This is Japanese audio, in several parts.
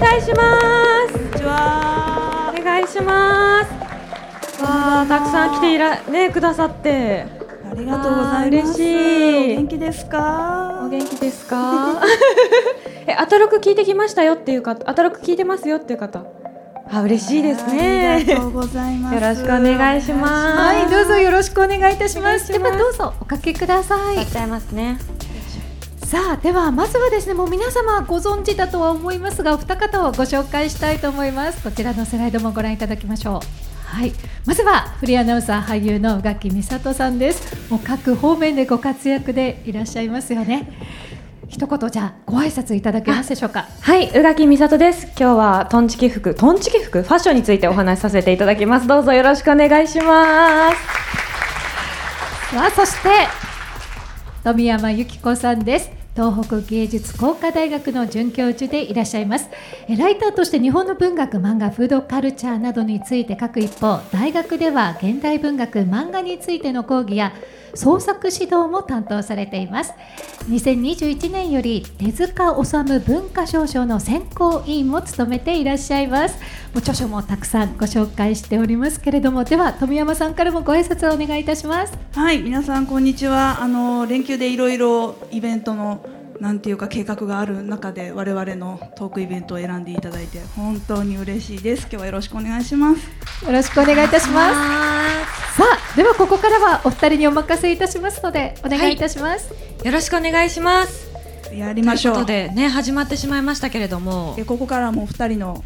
願いしますこんにちは。お願いしますわあたくさん来ていらねくださってありがとうございます。嬉しいお元気ですか？お元気ですか？えアトロク聞いてきましたよっていう方アトロク聞いてますよっていう方あ嬉しいですありねがとうございます。よろしくお願いしますはい、どうぞよろしくお願いいたします。ではどうぞおかけください。やっちゃいますねさあ、ではまずはですね、もう皆様ご存知だとは思いますが、お二方をご紹介したいと思います。こちらのスライドもご覧いただきましょう。はい、まずはフリーアナウンサー俳優の宇垣美里さんです。もう各方面でご活躍でいらっしゃいますよね。一言じゃあご挨拶いただけますでしょうか？はい宇垣美里です今日はトンチキ服トンチキ服？ファッションについてお話しさせていただきますどうぞよろしくお願いしますさあそして富山由紀子さんです東北芸術工科大学の准教授でいらっしゃいます。ライターとして日本の文学漫画フードカルチャーなどについて書く一方大学では現代文学漫画についての講義や創作指導も担当されています。2021年より手塚治虫文化賞賞の選考委員も務めていらっしゃいます。もう著書もたくさんご紹介しておりますけれどもでは富山さんからもご挨拶をお願いいたしますはい、皆さんこんにちは。あの連休でいろいろイベントのなんていうか計画がある中で我々のトークイベントを選んでいただいて本当に嬉しいです。今日はよろしくお願いします。よろしくお願いいたします。さあ、ではここからはお二人にお任せいたしますので、お願いいたします。よろしくお願いしますやりましょう。ということでね始まってしまいましたけれども。えここからはもう二人の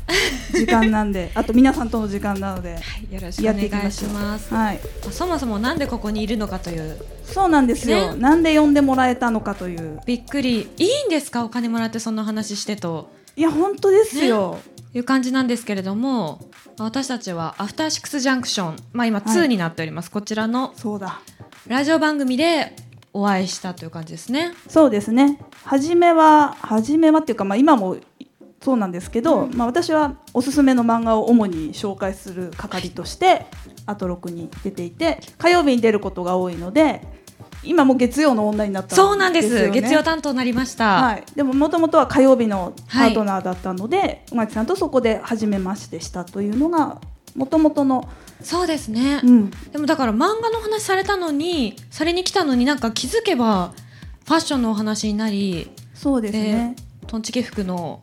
時間なんで、あと皆さんとの時間なので、よろしくお願いましますはい、そもそもなんでここにいるのかという。そうなんですよ。ね。なんで呼んでもらえたのかという。びっくり。いいんですか？お金もらってそんな話してと。いや本当ですよ。いう感じなんですけれども私たちはアフターシックスジャンクションまあ今はい。2になっております、こちらのそうだ。ラジオ番組でお会いしたという感じですねそうですね。初めは初めはっていうかまあ今もそうなんですけど、まあ私はおすすめの漫画を主に紹介する係としてアトロクに出ていて、火曜日に出ることが多いので、今もう月曜の女になったんですよ、ね。そうなんです月曜担当になりました、はい。でももともとは火曜日のパートナーだったので、うまきさんとそこで初めましてしたというのがもともとの、そうですね、うん、でもだから漫画の話されたのにされに来たのになんか気づけばファッションのお話になりそうですね。トンチキ服の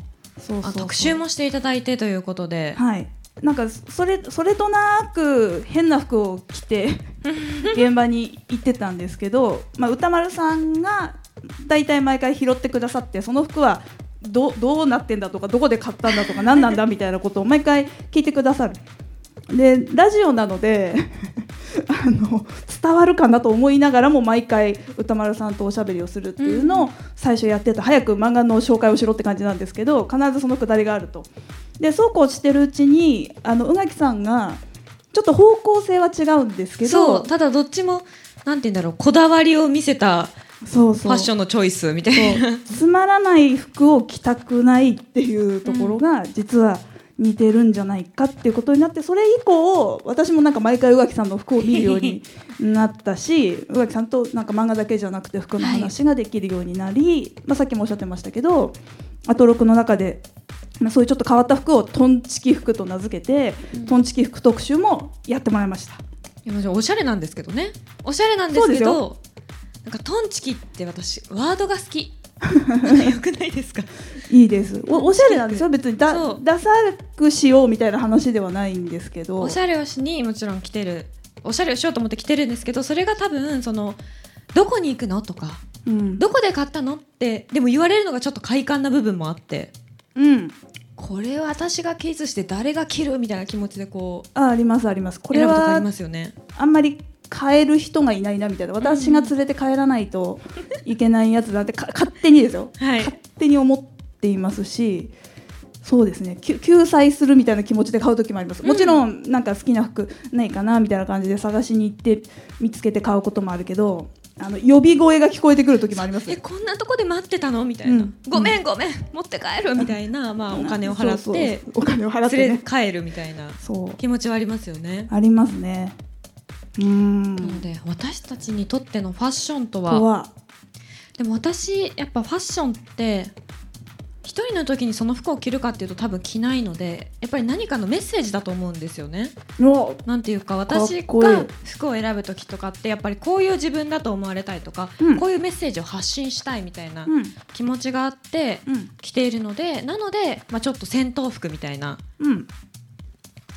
特集もしていただいてということで、はい。なんかそれそれとなく変な服を着て 現場に行ってたんですけど、まあ歌丸さんが大体毎回拾ってくださってその服はどどうなってんだとかどこで買ったんだとか何なんだみたいなことを毎回聞いてくださる。でラジオなので あの伝わるかなと思いながらも毎回歌丸さんとおしゃべりをするっていうのを最初やってた早く漫画の紹介をしろって感じなんですけど必ずそのくだりがあると。でそうこうしてるうちにあの宇垣さんがちょっと方向性は違うんですけどそうただどっちもなんて言うんだろうこだわりを見せたそうそう。ファッションのチョイスみたいな。つまらない服を着たくないっていうところが実は似てるんじゃないかっていうことになってそれ以降私もなんか毎回宇垣さんの服を見るようになったし 宇垣さんとなんか漫画だけじゃなくて服の話ができるようになり、まあ、さっきもおっしゃってましたけどアトロクの中で、まあ、そういうちょっと変わった服をトンチキ服と名付けて、トンチキ服特集もやってもらいました。いやおしゃれなんですけどね。おしゃれなんですけどなんかトンチキって私ワードが好きなんかよくないですか？いいです。おおしゃれなんですよ。別にだダサくしようみたいな話ではないんですけど。おしゃれをしにもちろん着てる。おしゃれをしようと思って着てるんですけどそれが多分そのどこに行くのとかうん。どこで買ったのってでも言われるのがちょっと快感な部分もあって。うん、これ私がケースして誰が着るみたいな気持ちでこうあありますあります。これ選ぶとかあはりますよね。あんまり買える人がいないなみたいな。私が連れて帰らないといけないやつなんてか 勝手にですよ、はい。勝手に思っていますしそうですね。救済するみたいな気持ちで買う時もあります、もちろんなんか好きな服ないかなみたいな感じで探しに行って見つけて買うこともあるけどあの呼び声が聞こえてくる時もあります。えこんなとこで待ってたのみたいな、うん。ごめんごめん。持って帰るみたいな、まあ、お金を払ってお金を払って連れねて帰るみたいなそう。気持ちはありますよね。ありますねうーん。なので私たちにとってのファッションととははでも私やっぱファッションって一人の時にその服を着るかっていうと多分着ないのでやっぱり何かのメッセージだと思うんですよね。お。なんていうか私が服を選ぶ時とかってやっぱりこういう自分だと思われたいとか、うん。こういうメッセージを発信したいみたいなうん。気持ちがあってうん。着ているのでなので、まあ、ちょっと戦闘服みたいなうん。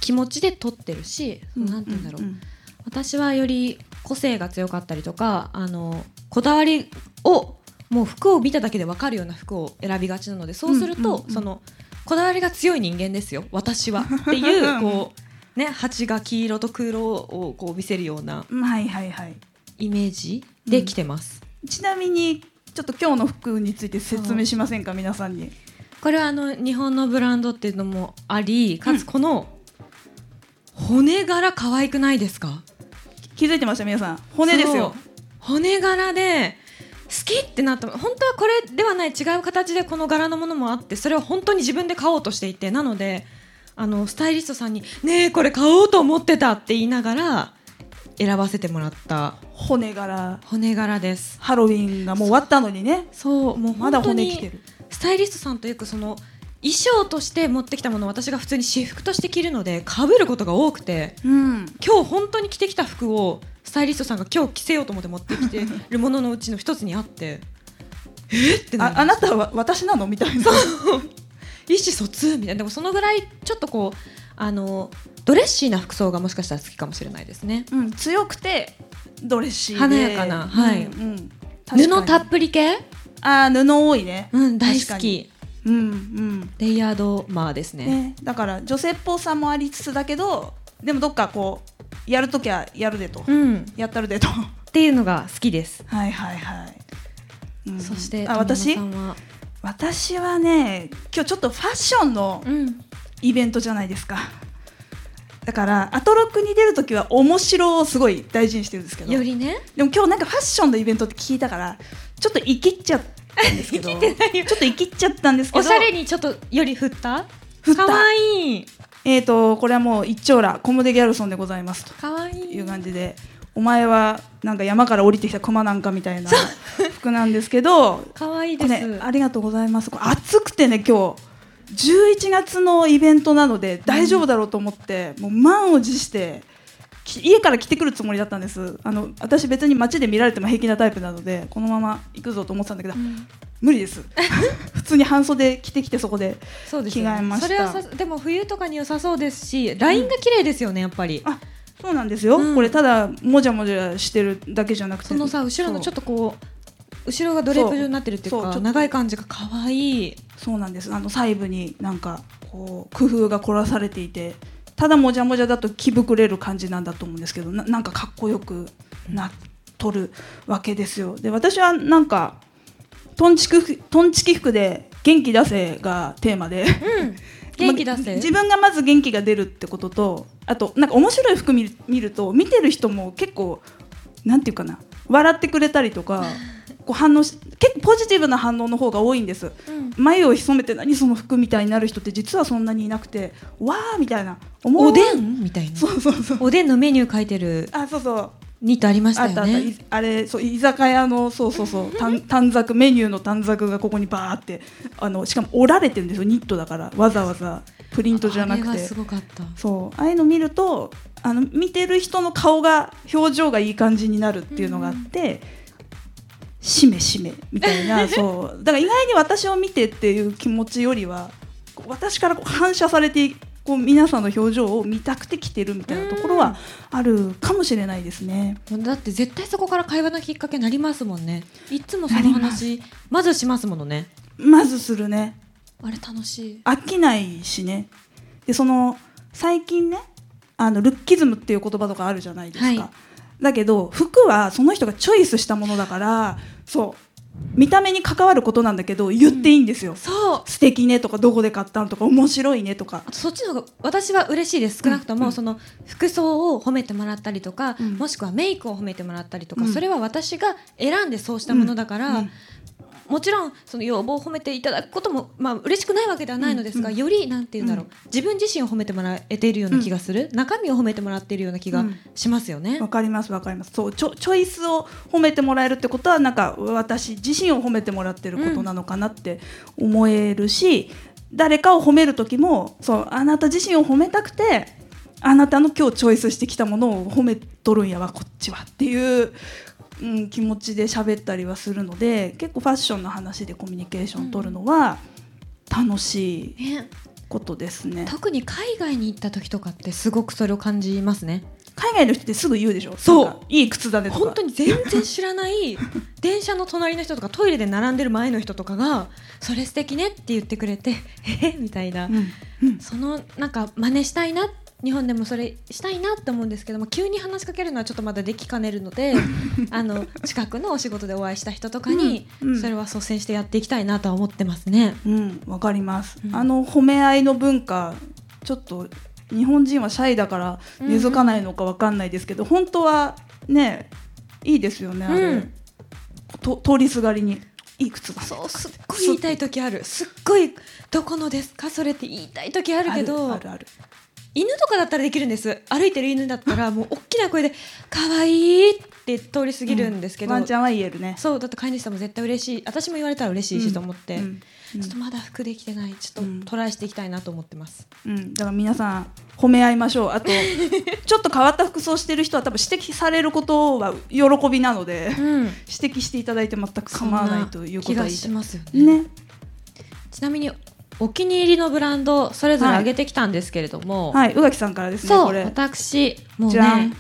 気持ちで撮ってるし、なんて言うんだろう、ん私はより個性が強かったりとかあのこだわりをもう服を見ただけで分かるような服を選びがちなのでそうすると、うんうんうんそのこだわりが強い人間ですよ私は。っていう こうね蜂が黄色と黒をこう見せるようなうん。はいはいはい。イメージで着てます、ちなみにちょっと今日の服について説明しませんか？皆さんに。これはあの日本のブランドっていうのもありかつこの骨柄可愛くないですか？気づいてました皆さん。骨ですよ。骨柄で好きってなった本当はこれではない違う形でこの柄のものもあってそれを本当に自分で買おうとしていてなのであのスタイリストさんに「ねえこれ買おうと思ってた」って言いながら選ばせてもらった。骨柄。骨柄です。ハロウィンがもう終わったのにね。そうもうまだ骨着てる。スタイリストさんというかその衣装として持ってきたものを私が普通に私服として着るので被ることが多くてうん。今日本当に着てきた服をスタイリストさんが今日着せようと思って持ってきてるもののうちの一つにあってえ？っってなああなたは私なの？みたいな。意思疎通？みたいな。でもそのぐらいちょっとこうあのドレッシーな服装がもしかしたら好きかもしれないですね。うん、強くてドレッシーで。華やかな。はい。うんうん。布たっぷり系？あー布多いね。うん大好きうんうん。レイヤードマーですね。ね、だから女性っぽさもありつつだけどでもどっかこうやるときはやるでと、うん。やったるでと。はっていうのが好きです、いはいはい、うん。そしてあ私？私はね今日ちょっとファッションのうん。イベントじゃないですか。だからアトロックに出るときは面白をすごい大事にしてるんですけど。よりね。でも今日なんかファッションのイベントって聞いたからちょっと生きっちゃったんですけちょっと生きっちゃったんですけど。おしゃれにちょっとより振った？振った。かわいい。えーとこれはもう一丁羅コムデ・ギャルソンでございます。とかわいい。いう感じで。お前はなんか山から降りてきた熊なんかみたいな服なんですけど。かわいいです、ねありがとうございます。これ暑くてね今日。11月のイベントなので大丈夫だろうと思って、もう満を持してき家から来てくるつもりだったんです。あの私別に街で見られても平気なタイプなのでこのまま行くぞと思ってたんだけど、うん。無理です。普通に半袖着てきてそこで着替えました。それはさでも冬とかに良さそうですしラインが綺麗ですよねやっぱり。あそうなんですよ、うん。これただもじゃもじゃしてるだけじゃなくて。そのさ後ろのちょっととこう後ろがドレープ状になってるっていうか長い感じが可愛い。そうなんです。あの細部になんかこう工夫が凝らされていてただもじゃもじゃだと気膨れる感じなんだと思うんですけどななんかかっこよくなっとるわけですよ。で私はなんかトンチク服トンチキ服で元気出せがテーマでうん。元気出ませ？自分がまず元気が出るってこととあとなんか面白い服見ると見てる人も結構なんていうかな笑ってくれたりとかこう反応し結構ポジティブな反応の方が多いんです。うん。眉を潜めて何その服みたいになる人って実はそんなにいなくてわーみたいな。思う。おでんみたいな。そうそうそう。おでんのメニュー書いてる。あそうそう。ニットありましあったあった、たよねいあれそう居酒屋のそうそうそう。短短冊メニューの短冊がここにバーってあのしかも折られてるんですよ。ニットだから。わざわざ。プリントじゃなくて。あれはすごかった。そう。ああいうの見るとあの見てる人の顔が表情がいい感じになるっていうのがあって、しめしめみたいな そうだから意外に私を見てっていう気持ちよりは私からこう反射されてこう皆さんの表情を見たくて来てるみたいなところはあるかもしれないですね。だって絶対そこから会話のきっかけになりますもんね。いつもその話まずしますものね。まずするね。あれ楽しい。飽きないしね。でその最近ねあのルッキズムっていう言葉とかあるじゃないですか、はいだけど服はその人がチョイスしたものだからそう。見た目に関わることなんだけど言っていいんですよ、そう。素敵ねとかどこで買ったんとか面白いねとか。あとそっちの方が私は嬉しいです。少なくとも、うん。その服装を褒めてもらったりとか、うん。もしくはメイクを褒めてもらったりとか、うん。それは私が選んでそうしたものだから、うんもちろんその要望を褒めていただくこともまあ嬉しくないわけではないのですが、よりなんて言うんだろう、自分自身を褒めてもらえているような気がする、中身を褒めてもらっているような気がしますよね。わかりますわかります。そうチョチョイスを褒めてもらえるってことはなんか私自身を褒めてもらってることなのかなって思えるし、誰かを褒める時もそうあなた自身を褒めたくてあなたの今日チョイスしてきたものを褒めとるんやわこっちはっていう、うん、気持ちで喋ったりはするので結構ファッションの話でコミュニケーション取るのは楽しいねことですね。特に海外に行った時とかってすごくそれを感じますね。海外の人ってすぐ言うでしょ？そう。いい靴だねとか。本当に全然知らない電車の隣の人とかトイレで並んでる前の人とかが「それ素敵ね」って言ってくれて「えみたいな、うんうん。そのなんか真似したいな日本でもそれしたいなって思うんですけども急に話しかけるのはちょっとまだできかねるので あの近くのお仕事でお会いした人とかに、うんうん。それは率先してやっていきたいなとは思ってますね。うん、わかります、うん。あの褒め合いの文化ちょっと日本人はシャイだから根付かないのかわかんないですけど、本当はねいいですよねあれ、うん。と通りすがりにいい靴だねそうすっごい言いたい時ある。すっごいどこのですか？それって言いたい時あるけどあるある犬とかだったらできるんです。歩いてる犬だったらもう大きな声で「可愛いって通り過ぎるんですけど、ワンちゃんは言えるね。そうだって飼い主さんも絶対嬉しい。私も言われたら嬉しいしと思って、うん。うん。ちょっとまだ服できてない。ちょっうん。とトライしていきたいなと思ってます、うん、だから皆さん褒め合いましょう。あと ちょっと変わった服装してる人は多分指摘されることは喜びなのでうん、指摘していただいて全く構わないということは気が言いますよね。ね。ちなみにお気に入りのブランドそれぞれ上げてきたんですけれども、はい宇垣さんからですねそうこれ。私もうね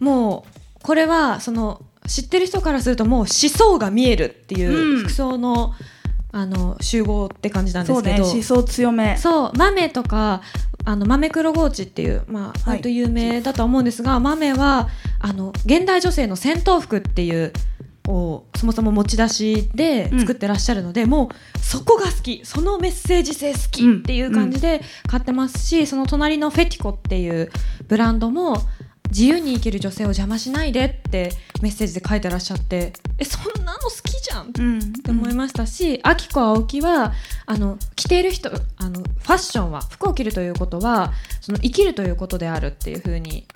もうこれはその知ってる人からするともう思想が見えるっていうん。う服装の,、あの集合って感じなんですけど、ね思想強め。そう豆とかあの豆黒ゴーチっていうまあはい。割と有名だと思うんですが、豆はあの現代女性の戦闘服っていうをそもそも持ち出しで作ってらっしゃるので、もうそこが好き。そのメッセージ性好きっていう感じで買ってますし、その隣のフェティコっていうブランドも自由に生きる女性を邪魔しないでってメッセージで書いてらっしゃってえそんなの好きじゃんうん。って思いましたし、あきこ青木はあの着ている人あのファッションは服を着るということはその生きるということであるっていうふうに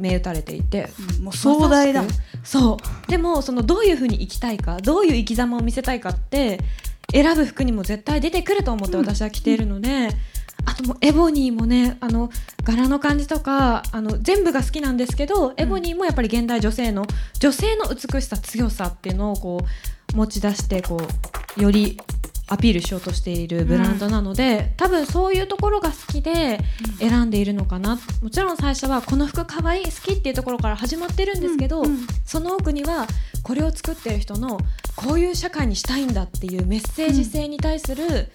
銘打たれていてうんもう壮大だ。そう。でもそのどういうふうに生きたいかどういう生き様を見せたいかって選ぶ服にも絶対出てくると思って私は着ているので、あともうエボニーもねあの柄の感じとかあの全部が好きなんですけど、エボニーもやっぱり現代女性の女性の美しさ強さっていうのをこう持ち出してこうよりアピールしようとしているブランドなので、多分そういうところが好きで選んでいるのかな。もちろん最初はこの服かわいい好きっていうところから始まってるんですけど、うんうん。その奥にはこれを作ってる人のこういう社会にしたいんだっていうメッセージ性に対する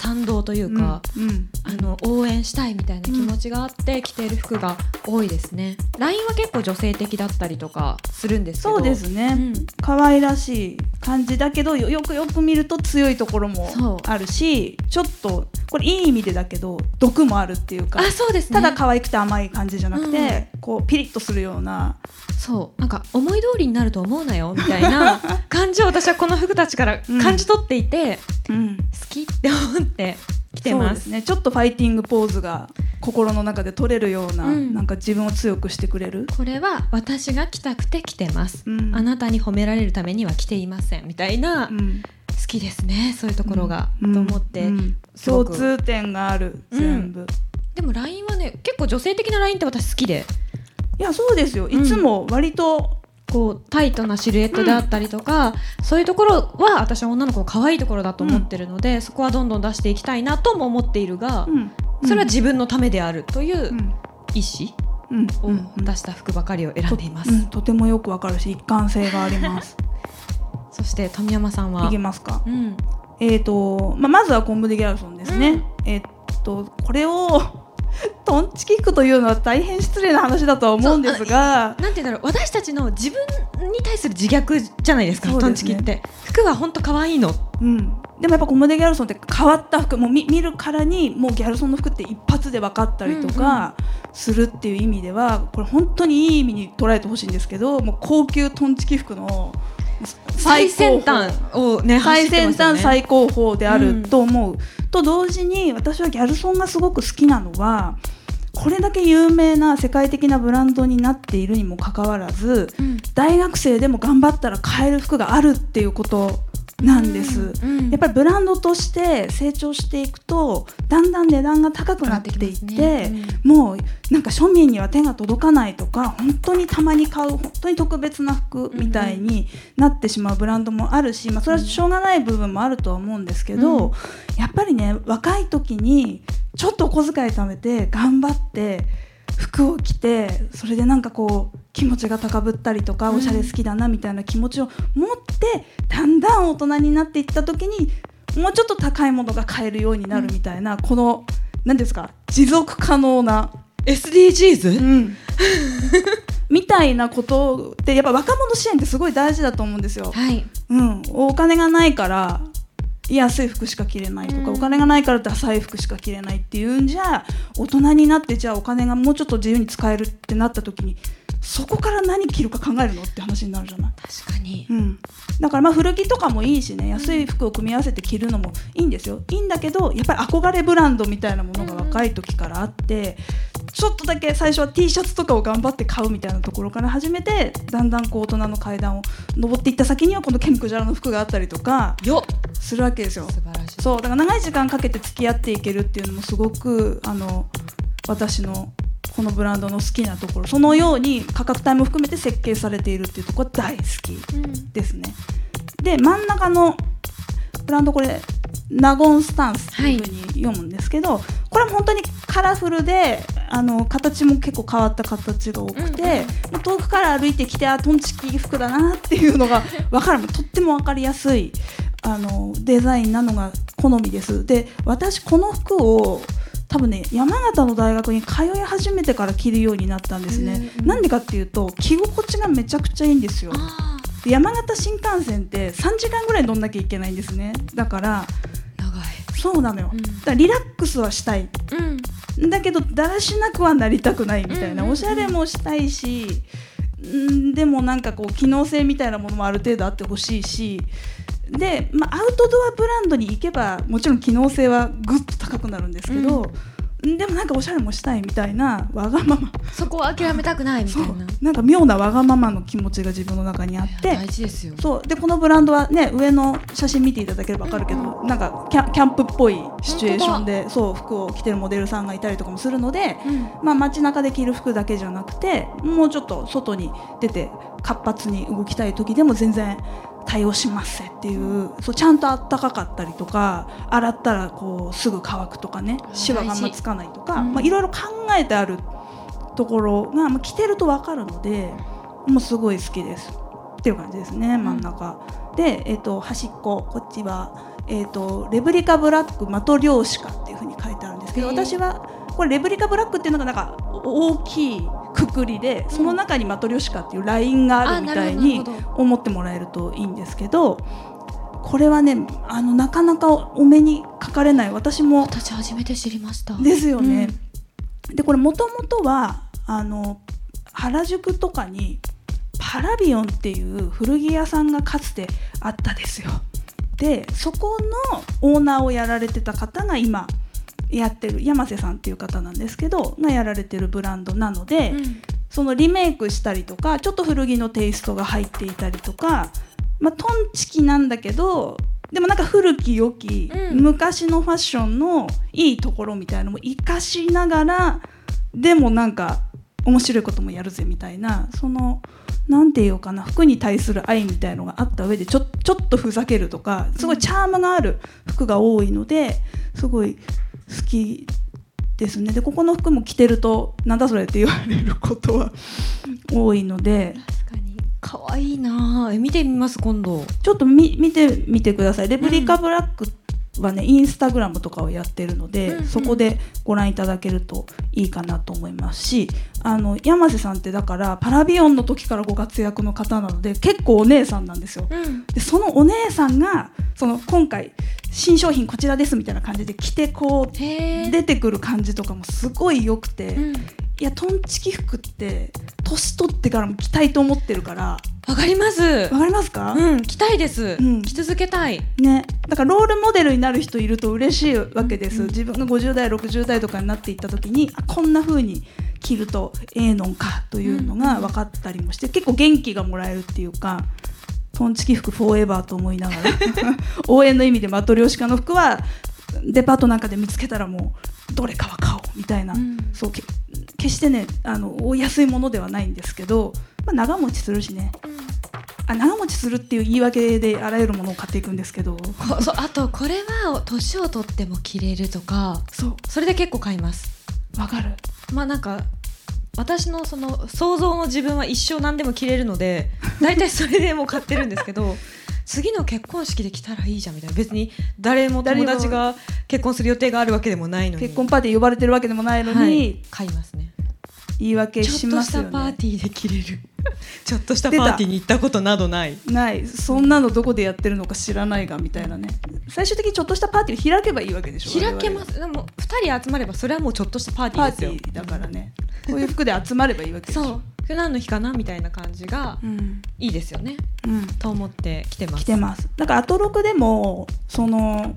賛同というか、うんうん。あの応援したいみたいな気持ちがあって着ている服が多いですね。ラインは結構女性的だったりとかするんですそうですね、うん。可愛らしい感じだけどよよくよく見ると強いところもあるしちょっとこれいい意味でだけど毒もあるっていうかあそうですね。ただ可愛くて甘い感じじゃなくて、こうピリッとするような。そう。なんか思い通りになると思うなよみたいな感じを私はこの服たちから感じ取っていて、うん。好きって思って着てそうまです。すねちょっとファイティングポーズが心の中で取れるような、うん。なんか自分を強くしてくれる、これは私が着たくて着てます、うん。あなたに褒められるためには着ていません。みたいな、好うん。きですね。そういうところが、うん。と思って、共通点がある全部、でも LINE はね結構女性的な LINE って私好きで。いやそうですよ。いつも割と、こうタイトなシルエットであったりとか、そういうところは私は女の子の可愛いところだと思ってるので、そこはどんどん出していきたいなとも思っているが、うん。それは自分のためであるといううん意思うん。をうん。うん。出した服ばかりを選んでいます、と,、うん、とてもよくわかるし一貫性があります。そして富山さんは？いけますか。うん、えーとまあ、まずはコンブデギャルソンですね、うん。えっとこれを トンチキ服というのは大変失礼な話だとは思うんですが。なんて言うんだろう私たちの自分に対する自虐じゃないですかね。トンチキって。服は本当可愛いの？うん、でもやっぱコムデギャルソンって変わった服もう見見るからにもうギャルソンの服って一発で分かったりとかするっていう意味ではこれ本当にいい意味に捉えてほしいんですけどもう高級トンチキ服の最先端をね最先端最高峰であうんると思う、と同時に私はギャルソンがすごく好きなのはこれだけ有名な世界的なブランドになっているにもかかわらずうん。大学生でも頑張ったら買える服があるっていうことなんです。うんやっぱりブランドとして成長していくとだんだん値段が高くなっていって上がってきますね。もうなんか庶民には手が届かないとか本当にたまに買う本当に特別な服みたいになってしまうブランドもあるし、まあ、それはしょうがない部分もあるとは思うんですけど、うん。やっぱりね若い時にちょっとお小遣い貯めて頑張って服を着てそれでなんかこう気持ちが高ぶったりとか、うん。おしゃれ好きだなみたいな気持ちを持ってだんだん大人になっていった時にもうちょっと高いものが買えるようになるみたいな、この何ですか持続可能な、SDGs? みたいなことってやっぱ若者支援ってすごい大事だと思うんですよ。はい。うん、お金がないから安い服しか着れないとか、うん。お金がないからダサい服しか着れないっていうんじゃ大人になってじゃあお金がもうちょっと自由に使えるってなった時にそこから何着るか考えるのって話になるじゃない。確かに。うん、だからまあ古着とかもいいしね安い服を組み合わせて着るのもいいんですよ。いいんだけどやっぱり憧れブランドみたいなものが若い時からあってちょっとだけ最初は T シャツとかを頑張って買うみたいなところから始めてだんだんこう大人の階段を上っていった先にはこのケムクジャラの服があったりとかよするわけですよ。素晴らしい。そうだから長い時間かけて付き合っていけるっていうのもすごくあの私のこのブランドの好きなところそのように価格帯も含めて設計されているっていうところが大好きうんですね。で真ん中のブランドこれナゴンスタンスっていうふうに読むんですけど、これは本当にカラフルであの形も結構変わった形が多くて、もう遠くから歩いてきてあトンチキ服だなっていうのが 分かるとっても分かりやすいあのデザインなのが好みです。で私この服を多分ね山形の大学に通い始めてから着るようになったんですね。なんでかっていうと着心地がめちゃくちゃいいんですよ。山形新幹線って3時間ぐらい乗んなきゃいけないんですね。だからー長い。そうなのよ、うん。だからリラックスはしたい。うん。だけどだらしなくはなりたくないみたいな、おしゃれもしたいしんでもなんかこう機能性みたいなものもある程度あってほしいしで、まあ、アウトドアブランドに行けばもちろん機能性はぐっと高くなるんですけど、でもなんかおしゃれもしたいみたいなわがまま。そこは諦めたくないみたそいう。ななんか妙なわがままの気持ちが自分の中にあって大事ですよ。そう。でこのブランドはね上の写真見ていただければ分かるけど、なんかキャンキャンプっぽいシチュエーションでそう服を着てるモデルさんがいたりとかもするので、うん。まあ、街中で着る服だけじゃなくてもうちょっと外に出て活発に動きたい時でも全然対応しますっていうそうちゃんとあったかかったりとか洗ったらこうすぐ乾くとかねシワがあんまつかないとかうん。まあいろいろ考えてあるところが、まあ、着てると分かるのでもうすごい好きですっていう感じですね真ん中。で、えっと端っここっちは、えっとレブリカブラックマトリョーシカっていうふうに書いてあるんですけど私はこれレブリカブラックっていうのがなんか大きいくくりでその中にマトリョーシカっていうラインがあるみたいに思ってもらえるといいんですけどこれはねあのなかなかお目にかかれない。私も私初めて知りました。ですよね。でこれもともとはあの原宿とかにパラビオンっていう古着屋さんがかつてあったですよ。でそこのオーナーをやられてた方が今やってる山瀬さんっていう方なんですけどがやられてるブランドなので、うん。そのリメイクしたりとかちょっと古着のテイストが入っていたりとか、まあ、トンチキなんだけどでもなんか古き良き、うん。昔のファッションのいいところみたいなのも生かしながらでもなんか面白いこともやるぜみたいなそのなんていうかな服に対する愛みたいのがあった上でちょちょっとふざけるとかすごいチャームがある服が多いのですごい好きですね。でここの服も着てるとなんだそれって言われることは多いので。確かに。可愛いな見てみます今度。ちょっと見見てみてください。レプリカブラックはね、インスタグラムとかをやってるので、うんうん。そこでご覧いただけるといいかなと思いますしあの山瀬さんってだからパラビオンの時からご活躍の方なので結構お姉さんなんですよ。うん。でそのお姉さんがその今回新商品こちらですみたいな感じで着てこう出てくる感じとかもすごい良くて、うん。いやトンチキ服って年取ってからも着たいと思ってるからわかります。わかりますか、うん着たいです、うん。着続けたい。ね、だからロールモデルになる人いると嬉しいわけです、うん自分が50代60代とかになっていった時にあこんな風に着るとええのんかというのが分かったりもして、結構元気がもらえるっていうかトンチキ服フォーエバーと思いながら 応援の意味でマトリョーシカの服はデパートなんかで見つけたらもうどれかは買おうみたいな、うん。そうけ決してねあのお安いものではないんですけど、まあ、長持ちするしね。あ長持ちするっていう言い訳であらゆるものを買っていくんですけど。こ そうあとこれは年を取っても着れるとかそう。それで結構買います。わかる。まあなんか私のその想像の自分は一生何でも着れるので 大体それでもう買ってるんですけど次の結婚式で着たらいいじゃんみたいな。別に誰も友達が結婚する予定があるわけでもないのに。結婚パーティー呼ばれてるわけでもないのに、はい、買いますね。言い訳ちょっとしたしますよねパーティーで着れる ちょっとしたパーティーに行ったことなどない。ない。そんなのどこでやってるのか知らないがみたいなね。最終的にちょっとしたパーティーを開けばいいわけでしょ開けます。でも2人集まればそれはもうちょっとしたパーティパーですよ。だからね。こういう服で集まればいいわけでしょ。そう。今日何の日かなみたいな感じがうん、いいですよね。うん、と思って着てます。着てます。だからアトロクでもその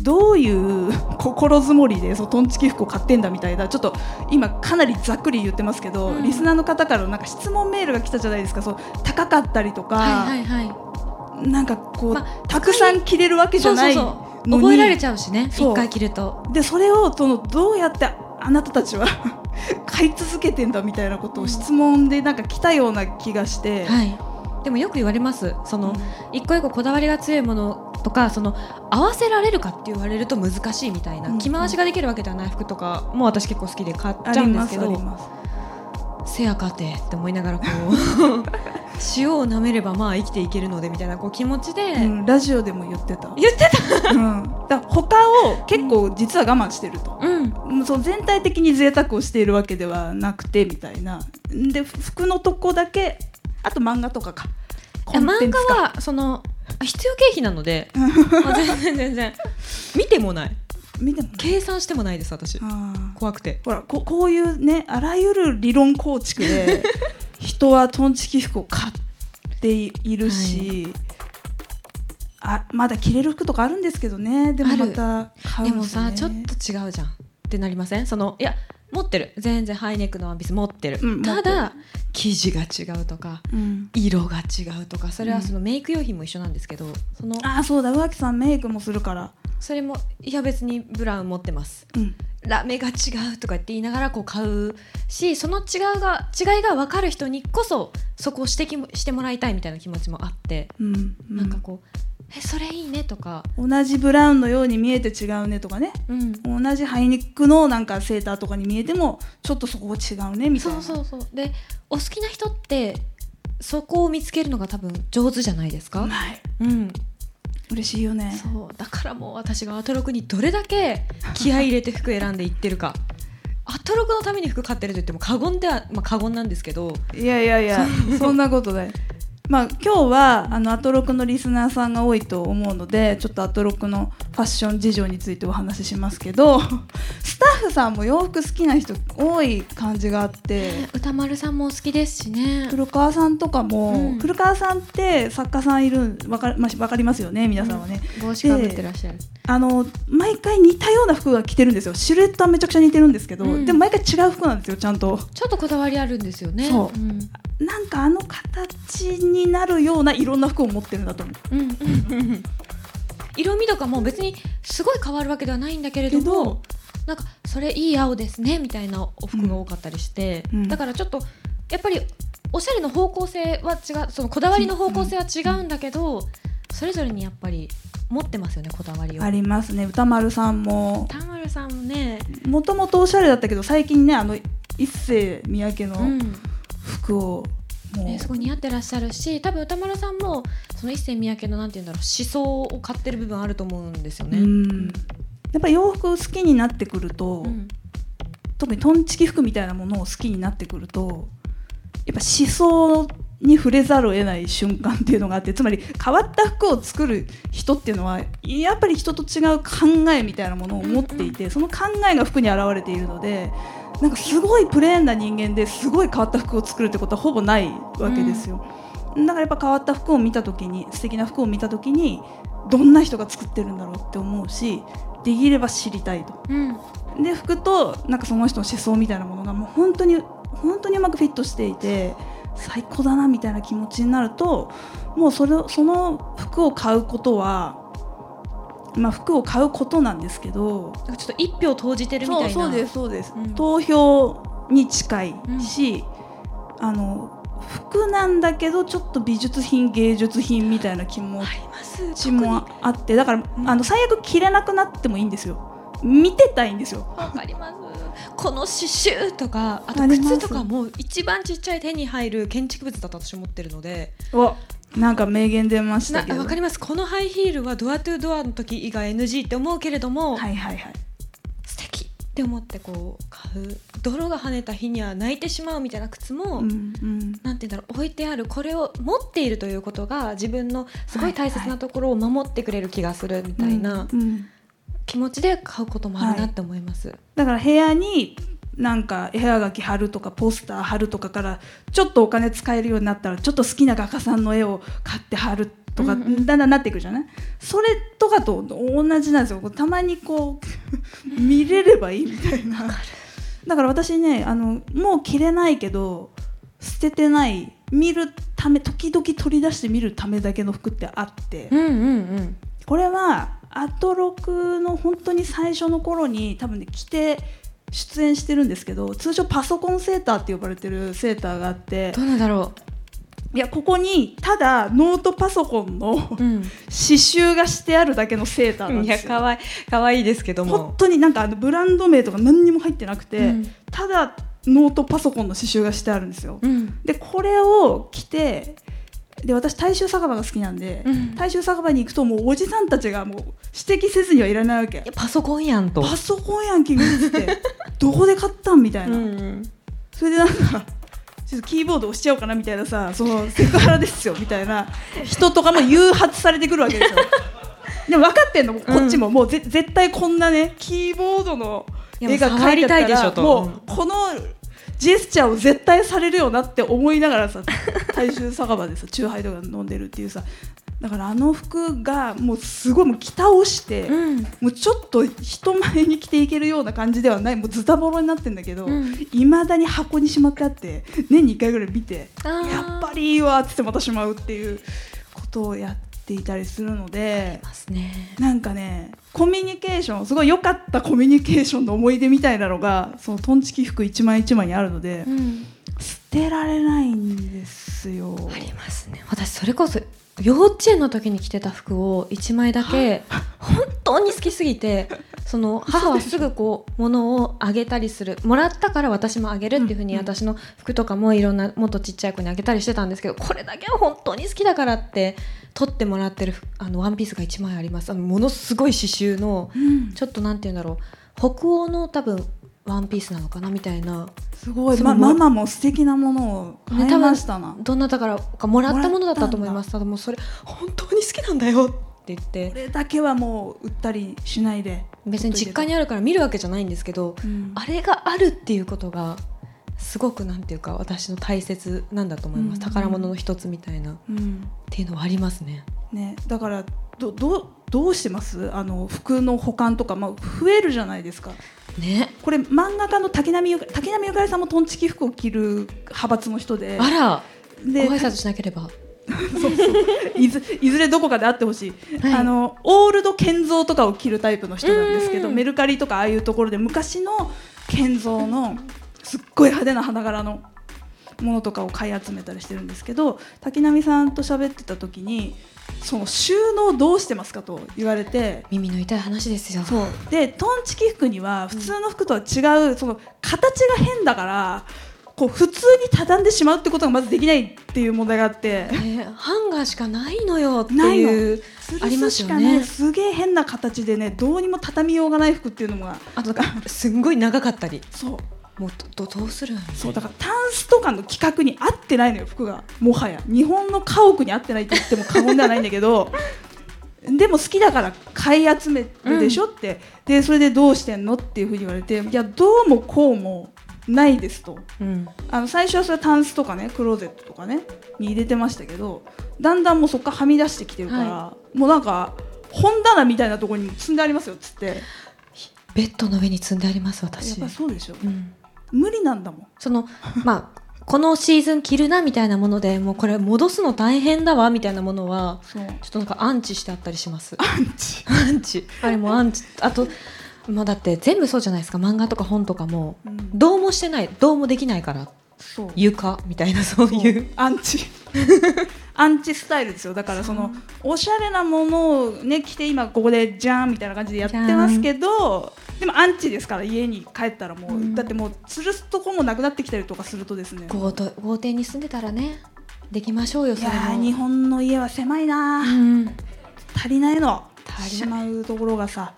どういう 心づもりでそうトンチキ服を買ってんだみたいなちょっと今かなりざっくり言ってますけど、うん。リスナーの方からなんか質問メールが来たじゃないですか。そう高かったりとか、はいはいはい。なんかこう、まあたくさん着れるわけじゃない覚えられちゃゃうしねそう。一回着ると。でそれをそのどうやってあなたたちは 買い続けてんだみたいなことを質問でなんか来たような気がして、はいでもよく言われます。その、一個一個こだわりが強いものとかその合わせられるかって言われると難しいみたいな、うん。着回しができるわけではない服とかも私結構好きで買っあちゃうんですけどせやかてって思いながらこう 塩を舐めればまあ生きていけるのでみたいなこう気持ちで、うん、ラジオでも言ってた、言ってた。うん、だ他を結構実は我慢してると、うん。もうそう全体的に贅沢をしているわけではなくてみたいな。で服のとこだけあと漫画とかか。コンテ漫ンツか。画はその必要経費なのでま あ全然全然。見てもない。見てもね計算してもないです私。怖くて。ほらここういうねあらゆる理論構築で 人はトンチキ服を買っているし、あまだ着れる服とかあるんですけどね。でもまた買でもうんですよね。さちょっと違うじゃん。ってなりません？そのいや持ってる。全然ハイネックのワンピース持ってる、うんただ生地が違うとかうん、色が違うとかそれはそのメイク用品も一緒なんですけど、そのああそうだ。宇垣さんメイクもするから、それもいや別にブラウン持ってます。うん、ラメが違うとかって言いながらこう買うしその違うが違いが分かる人にこそそこを指摘もしてもらいたいみたいな気持ちもあって、うん。なんかこう「えそれいいね」とか、同じブラウンのように見えて違うねとかね。うん、同じハイネックのなんかセーターとかに見えてもちょっとそこは違うねみたいな。そうそうそう。でお好きな人ってそこを見つけるのが多分上手じゃないですか、はい。うん、嬉しいよね。そう。だからもう私がアトロクにどれだけ気合い入れて服選んでいってるか。アトロクのために服買ってると言っても過言では、まあ、過言なんですけど。いやいやいや。そんなことないまあ今日はあのアトロクのリスナーさんが多いと思うのでちょっとアトロクのファッション事情についてお話ししますけど スタッフさんも洋服好きな人多い感じがあって歌丸さんもお好きですしね。古川さんとかも、うん。古川さんって作家さんいるわか,、まあ、わかりますよね皆さんはね、帽子かぶってらっしゃる。あの毎回似たような服が着てるんですよ。シルエットはめちゃくちゃ似てるんですけど、うん。でも毎回違う服なんですよちゃんと。ちょっとこだわりあるんですよね。そう。ん。なんかあの形になるようないろんな服を持ってるんだと思う。うんうんうん色味とかも別にすごい変わるわけではないんだけれどもなんかそれいい青ですねみたいなお服が多かったりして、うん。だからちょっとやっぱりおしゃれの方向性は違うそのこだわりの方向性は違うんだけど、それぞれにやっぱり持ってますよねこだわりを。ありますね。歌丸さんも。田丸さんもね、もともとおしゃれだったけど最近ねあの一世三宅のうん。服をね、すごい似合ってらっしゃるし多分歌丸さんもその一世三宅のなんて言うんだろう思想を買ってる部分あると思うんですよね。うん。やっぱ洋服好きになってくると、うん。特にトンチキ服みたいなものを好きになってくるとやっぱ思想に触れざるを得ない瞬間っていうのがあってつまり変わった服を作る人っていうのはやっぱり人と違う考えみたいなものを持っていて、その考えが服に現れているのでなんかすごいプレーンな人間ですごい変わった服を作るってことはほぼないわけですよ、だからやっぱ変わった服を見た時に素敵な服を見た時にどんな人が作ってるんだろうって思うしできれば知りたいと。うん。で服となんかその人の思想みたいなものがもう本当に本当にうまくフィットしていて最高だなみたいな気持ちになるともうそれその服を買うことはまあ服を買うことなんですけどちょっと一票投じてるみたいな。そうそうですそうです、うん。投票に近いし、あの服なんだけどちょっと美術品芸術品みたいな気持あります。ちもあって。だから、あの最悪着れなくなってもいいんですよ。見てたいんですよ。わかります。この刺繍とかあと靴とかも一番ちっちゃい手に入る建築物だと私思ってるので。おなんか名言出ましたけわかります。このハイヒールはドアトゥドアの時以外 NG って思うけれども、はいはいはい。素敵。って思ってこう買う。泥が跳ねた日には泣いてしまうみたいな靴も、うんうん。なんて言うんだろう置いてある。これを持っているということが自分のすごい大切なところを守ってくれる気がするみたいな気持ちで買うこともあるなって思います。だから部屋になんか絵はがき貼るとかポスター貼るとかからちょっとお金使えるようになったらちょっと好きな画家さんの絵を買って貼るとか、うんうん。だんだんなっていくじゃない？それとかと同じなんですよ。たまにこう見れればいいみたいな。だから私ねあのもう着れないけど捨ててない見るため時々取り出して見るためだけの服ってあって、うんうんうん。これはアトロクの本当に最初の頃に多分ね着て出演してるんですけど通称パソコンセーターって呼ばれてるセーターがあってどうなんだろいやここにただノートパソコンのう。刺うん。繍がしてあるだけのセーターなんいやですよ。可愛い可愛いですけど本も。当になんかあのブランド名とか何にも入ってなくて、うんただノートパソコンの刺繍がしてあるんですよ。うん。でこれを着てで私大衆酒場が好きなんで、うん。大衆酒場に行くともうおじさんたちがもう指摘せずにはいらないわけ。パソコンやんと。パソコンやん君っつって。どこで買ったんみたいな、うん。それでなんかちょっとキーボード押しちゃおうかなみたいなさそのセクハラですよみたいな。人とかも誘発されてくるわけですよ。でも分かってんのこっちも、もうぜ絶対こんなねキーボードの絵が描いてあったもうこのジェスチャーを絶対されるよなって思いながらさ大衆酒場でさチューハイとか飲んでるっていうさだからあの服がもうすごいもう着倒して、うん。もうちょっと人前に着ていけるような感じではないもうズタボロになってんだけどうんいま、未だに箱にしまってあって年に1回ぐらい見てやっぱりいいわっつってまたしまうっていうことをやっていたりするのでますね。なんかねコミュニケーションすごい良かったコミュニケーションの思い出みたいなのがそのトンチキ服一枚一枚にあるので、うん。捨てられないんですよ。ありますね。私それこそ幼稚園の時に着てた服を一枚だけ本当に好きすぎて。その母はすぐこう物をあげたりする。もらったから私もあげるっていうふうに私の服とかもいろんなもっとちっちゃい子にあげたりしてたんですけどこれだけは本当に好きだからって取ってもらってる服あのワンピースが1枚あります。あのものすごい刺繍のうん。ちょっとなんて言うんだろう。北欧の多分ワンピースなのかなみたいな。すごい、ま、ママも素敵なものを買いましたな。どんなだからかもらったものだったと思いますただ。もうそれ本当に好きなんだよって言って。これだけはもう売ったりしないで、別に実家にあるから見るわけじゃないんですけどうん。あれがあるっていうことがすごくなんていうか私の大切なんだと思います、うん。宝物の一つみたいな。っうん。ていうのはありますね。ね、だからどどうどうしてます？あの服の保管とか、まあ、増えるじゃないですかね。これ漫画家の竹波ゆか竹波ゆかりさんもトンチキ服を着る派閥の人で。あらでご挨拶しなければ。いずいずれどこかで会ってほしい、はい。あのオールド建造とかを着るタイプの人なんですけどうん。メルカリとかああいうところで昔の建造のすっごい派手な花柄のものとかを買い集めたりしてるんですけど滝波さんと喋ってた時にその収納どうしてますかと言われて耳の痛い話ですよ。そう。でトンチキ服には普通の服とは違う、その形が変だからこう普通に畳んでしまうってことがまずできないっていう問題があって。ねハンガーしかないのよってないいう吊ありますよね。すげえ変な形でねどうにも畳みようがない服っていうのがあとなんかすんごい長かったり。そうもうどどどうするそうだからタンスとかの規格に合ってないのよ服が。もはや日本の家屋に合ってないって言っても過言ではないんだけど でも好きだから買い集めるでしょって、でそれでどうしてんのっていうふうに言われていやどうもこうもないですと。うん。あの最初はそれタンスとかねクローゼットとかねに入れてましたけどだんだんもうそこからはみ出してきてるから、はもうなんか本棚みたいなところに積んでありますよっつって。ベッドの上に積んでありますやっ私ぱりそうでしょ。うん無理なんだもん。そのまあこのシーズン着るなみたいなものでもうこれ戻すの大変だわみたいなものはちょっとなんかアンチしてあったりします。アンチ？アンチ。あれもアンチ。あとまあだって全部そうじゃないですか。漫画とか本とかもうん。どうもしてないどうもできないからそう。床みたいなそう。いう。アンチ。アンチスタイルですよ。だからそのおしゃれなものをね着て今ここでじゃーんみたいな感じでやってますけどでもアンチですから家に帰ったらもう、うん。だってもう吊るすとこもなくなってきたりとかするとですね。豪邸豪邸に住んでたらねできましょうよそれも。ー日本の家は狭いなー、うん。足りないの。足りない。しまうところがさ。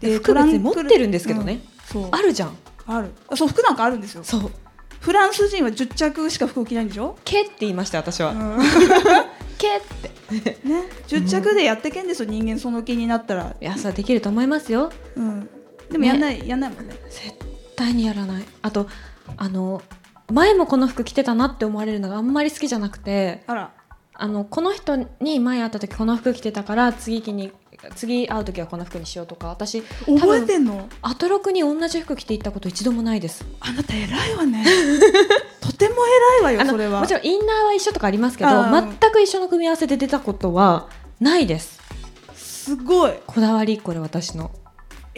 服別に持ってるんですけどね、うんそう。あるじゃん。ある。あそう服なんかあるんですよ。そう。フランス人は10着しか服を着ないんでしょ、けって言いました私は、うん。けって。ね、10着でやってけんですよ人間その気になったら、いやそれできると思いますよ。うん、でもやんない、やんないもんね。絶対にやらない。あとあの前もこの服着てたなって思われるのがあんまり好きじゃなくてあら。あのこの人に前会った時この服着てたから次着に次会う時はこの服にしようとか私多覚え分てんの？アトロクに同じ服着て行ったこと一度もないです。あなた偉いわね。とても偉いわよそれは。もちろんインナーは一緒とかありますけど全く一緒の組み合わせで出たことはないです。すごい。こだわりこれ私の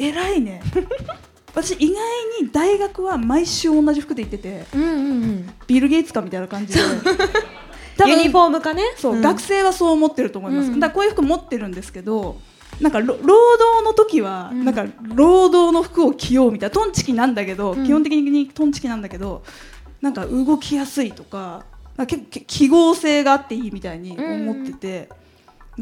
偉いね。私意外に大学は毎週同じ服で行っててうんうんうん。ビル・ゲイツかみたいな感じで。ユニフォームかね？そう、ん。学生はそう思ってると思います、うんだからこういう服持ってるんですけどなんかろ労働の時は、うん。なんか労働の服を着ようみたいなトンチキなんだけど、うん。基本的にトンチキなんだけどなんか動きやすいとか結構記号性があっていいみたいに思ってて、なんか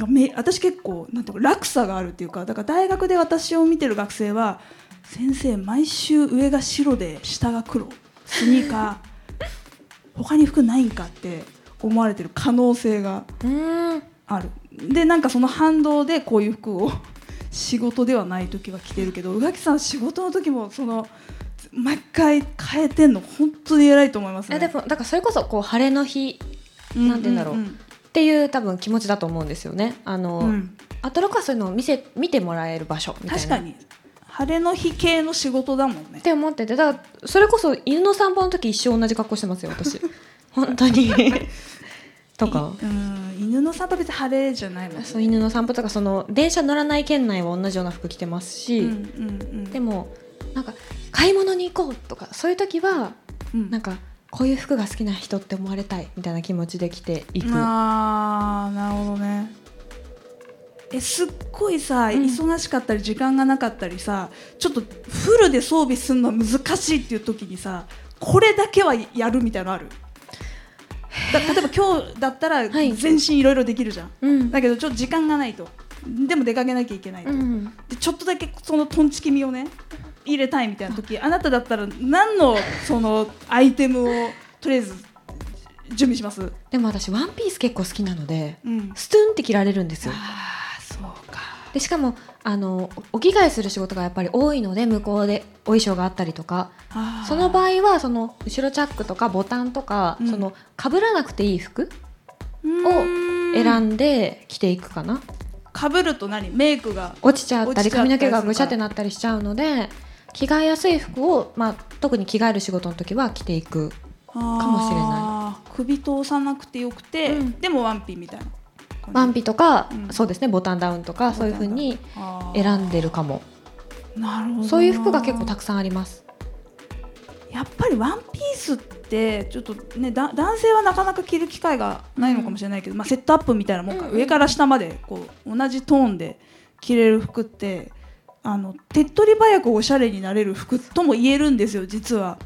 め私結構なんていうか落差があるっていうかだから大学で私を見てる学生は先生毎週上が白で下が黒スニーカー 他に服ないんかって思われてる可能性がうんある。でなんかその反動でこういう服を仕事ではない時は着てるけど宇垣さん仕事の時もその毎回変えてんの本当に偉いと思いますね。えでもだからそれこそこう晴れの日なんて言うんだろうっていう多分気持ちだと思うんですよね。あの、うん。アトロクはそういうのを見せ見てもらえる場所みたいな。確かに。晴れの日系の仕事だもんね。って思ってて。だからそれこそ犬の散歩の時一生同じ格好してますよ私。本当に。とか。いうん。犬の散歩別に晴れじゃないもんね。そう犬の散歩とかその電車乗らない県内は同じような服着てますし、うんうんうん。でもなんか買い物に行こうとかそういう時はうん。なんかこういう服が好きな人って思われたいみたいな気持ちで着ていく。あーなるほどね。えすっごいさ、うん。忙しかったり時間がなかったりさちょっとフルで装備するの難しいっていう時にさこれだけはやるみたいなのある？だ例えば今日だったらはい。全身いろいろできるじゃん、うん。だけどちょっと時間がないと。でも出かけなきゃいけないと、うん。でちょっとだけそのトンチキみをね入れたいみたいな時あなただったら何のそのアイテムをとりあえず準備します、でも私ワンピース結構好きなのでうん、ストゥンって着られるんですよ。ああそうか。でしかもあのお着替えする仕事がやっぱり多いので向こうでお衣装があったりとかその場合はその後ろチャックとかボタンとか、うん。その被らなくていい服を選んで着ていくかな、かぶると何？メイクが落ちちゃったり髪の毛がぐしゃってなったりしちゃうので着替えやすい服を、まあ、特に着替える仕事の時は着ていくかもしれない。首通さなくてよくて、うん。でもワンピみたいなワンピとか、うん。そうですねボタンダウンとかそういう風にあー。選んでるかも。なるほどな。そういう服が結構たくさんあります。やっぱりワンピースってちょっとねだ男性はなかなか着る機会がないのかもしれないけど、まあ、セットアップみたいなもんか、うんうん。上から下までこう同じトーンで着れる服ってあの手っ取り早くおしゃれになれる服とも言えるんですよ実は。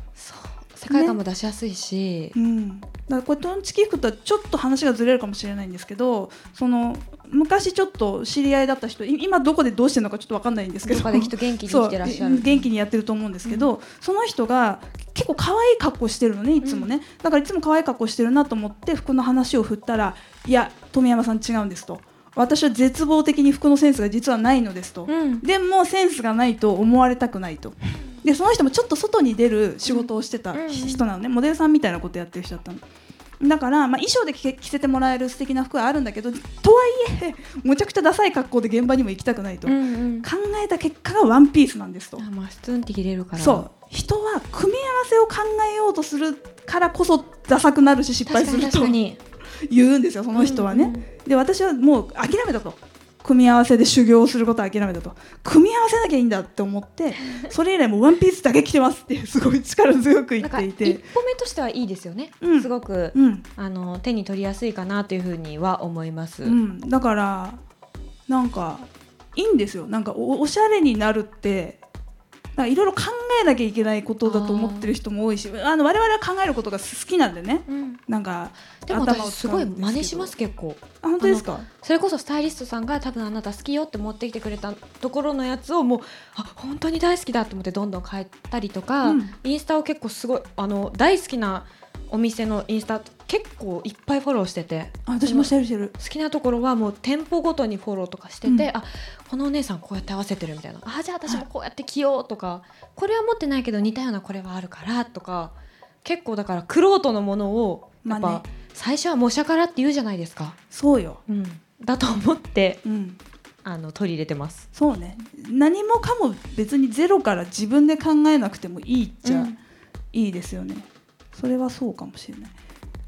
世界観も出しやすいし、うん、だからこれトンチキ服とはちょっと話がずれるかもしれないんですけどその昔ちょっと知り合いだった人い今どこでどうしてるのかちょっと分かんないんですけどどこかできっと元気に生きてらっしゃる。元気にやってると思うんですけど、その人が結構可愛い格好してるのねいつもね、だからいつも可愛い格好してるなと思って服の話を振ったら「いや富山さん違うんです」と。私は絶望的に服のセンスが実はないのですと、うん。でもセンスがないと思われたくないと。でその人もちょっと外に出る仕事をしてたうん。人なのね、モデルさんみたいなことやってる人だったの。だから、まあ、衣装で着せてもらえる素敵な服はあるんだけどとはいえむちゃくちゃダサい格好で現場にも行きたくないと、うんうん。考えた結果がワンピースなんですと。あまあスツンって切れるから。そう。人は組み合わせを考えようとするからこそダサくなるし失敗確かすると。に確かに言うんですよその人はね、うんうんで私はもう諦めたと。組み合わせで修行することは諦めたと。組み合わせなきゃいいんだって思って それ以来もうワンピースだけ着てますってすごい力強く言っていて。歩目としてはいいですよね、うん。すごく、うん、あの手に取りやすいかなというふうには思います、うん、だからなんかいいんですよ。なんかおおしゃれになるっていろいろ考えなきゃいけないことだと思ってる人も多いしあの我々は考えることが好きなんでね。うん。なんかでも頭を私すごい真似します結構。あ本当ですか？それこそスタイリストさんが多分あなた好きよって持ってきてくれたところのやつをもうあ本当に大好きだと思ってどんどん変えたりとか、うん。インスタを結構すごいあの大好きなお店のインスタ結構いっぱいフォローしてて。あ私もしてるしてる。好きなところはもう店舗ごとにフォローとかしてて、うん。あこのお姉さんこうやって合わせてるみたいな。あじゃあ私もこうやって着ようとか。これは持ってないけど似たようなこれはあるからとか結構だから玄人のものをやっぱ、まあね最初は模写からって言うじゃないですか、そうよ。うん、だと思ってうん。あの取り入れてます。そうね。何もかも別にゼロから自分で考えなくてもいいっちゃうん。いいですよね、それはそうかもしれない。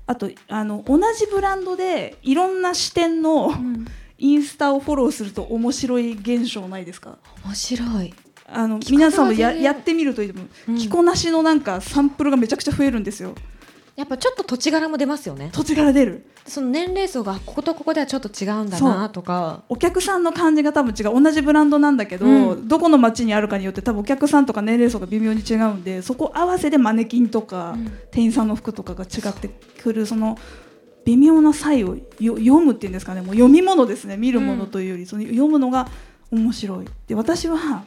あとあの同じブランドでいろんな視点のうん。インスタをフォローすると面白い現象ないですか？面白い、あの皆さんもややってみるといいと思う、うん。着こなしのなんかサンプルがめちゃくちゃ増えるんですよやっぱちょっと土地柄も出ますよね。土地から出る。その年齢層がこことここではちょっと違うんだなとか。お客さんの感じが多分違う。同じブランドなんだけど、うん。どこの街にあるかによって多分お客さんとか年齢層が微妙に違うんでそこ合わせでマネキンとか、うん。店員さんの服とかが違ってくるその微妙な差異をよ読むっていうんですかね。もう読み物ですね。見るものというより、その読むのが面白い。で私は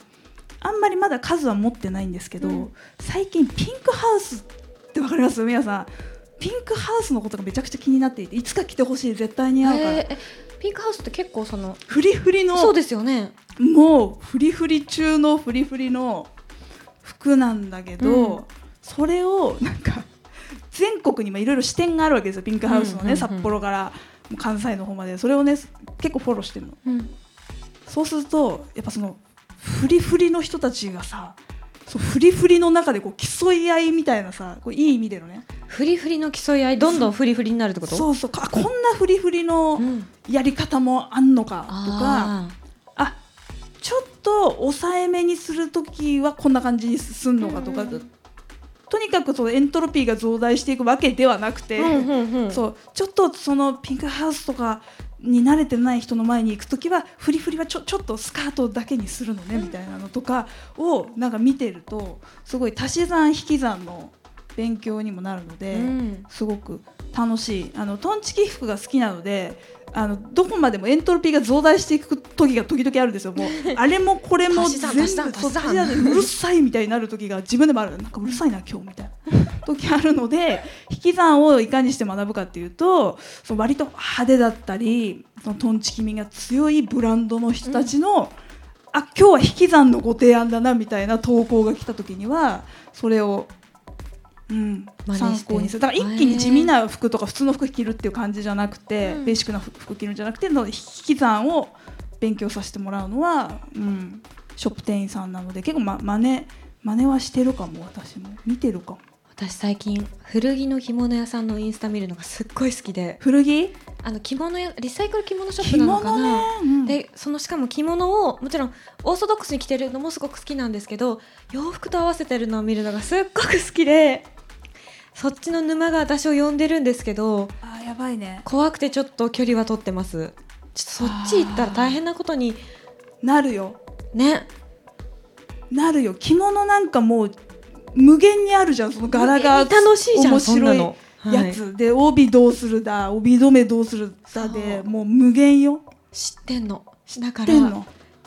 あんまりまだ数は持ってないんですけど、うん。最近ピンクハウスってわかります？皆さんピンクハウスのことがめちゃくちゃ気になっていていつか来てほしい絶対似合うから、えーえピンクハウスって結構そのフリフリのそうですよね。もうフリフリ中のフリフリの服なんだけど、うん。それをなんか全国にもいろいろ支店があるわけですよピンクハウスのね、うんうんうん。札幌から関西の方まで。それをね結構フォローしてるの。うん。そうするとやっぱそのフリフリの人たちがさそうフリフリの中でこう競い合いみたいなさこういい意味でのね。フリフリの競い合いどんどんフリフリになるってこと？そうそう。あこんなフリフリのうん。やり方もあんのかとか、ああちょっと抑えめにするときはこんな感じにすんのかとか、うんうんとにかくそのエントロピーが増大していくわけではなくて、ーうんうんうん。そうちょっとそのピンクハウスとかに慣れてない人の前に行くときはフリフリはちょちょっとスカートだけにするのねみたいなのとかをなんか見てるとすごい足し算引き算の勉強にもなるので。うん。すごく楽しい。あのトンチキ服が好きなのであのどこまでもエントロピーが増大していく時が時々あるんですよ。もう あれもこれも全算部そでうるさいみたいになる時が自分でもある。なんかうるさいな今日みたいな。時あるので引き算をいかにして学ぶかっていうとその割と派手だったりそのトンチキ味が強いブランドの人たちの、あ今日は引き算のご提案だなみたいな投稿が来た時にはそれを、うん、参考にする。だから一気に地味な服とか普通の服着るっていう感じじゃなくて、うん。ベーシックな服着るんじゃなくての引き算を勉強させてもらうのは、うん、ショップ店員さんなので結構、ま、真似真似はしてるかも私も。見てるかも。私最近古着の着物屋さんのインスタ見るのがすっごい好きで。古着？あの着物やリサイクル着物ショップ着なのか物ね。な、、うん。でそのしかも着物をもちろんオーソドックスに着てるのもすごく好きなんですけど洋服と合わせてるのを見るのがすっごく好きでそっちの沼が私を呼んでるんですけどあやばいね。怖くてちょっと距離は取ってます。ちょっとそっち行ったら大変なことになるよ。ね。なるよ。着物なんかもう無限にあるじゃん。その柄が楽しいじゃん面白いの。やつ、で帯どうするだ。帯留めどうするだでもう無限よ。知ってんの。だから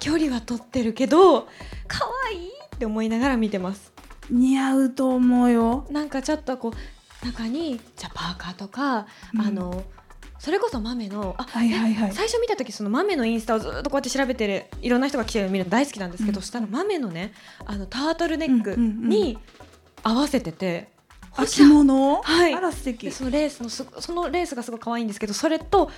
距離は取ってるけど可愛いって思いながら見てます似合うと思うよ。なんかちょっとこう中にじゃあパーカーとか、うん。あのそれこそ豆のあはいはいはい。最初見た時その豆のインスタをずっとこうやって調べてるいろんな人が来てるの見るの大好きなんですけど、うん。そしたら豆のねあのタートルネックうんうんうん。に合わせてて、あ着物？はい。あら素敵。でそのレースのすそのレースがすごい可愛いんですけどそれと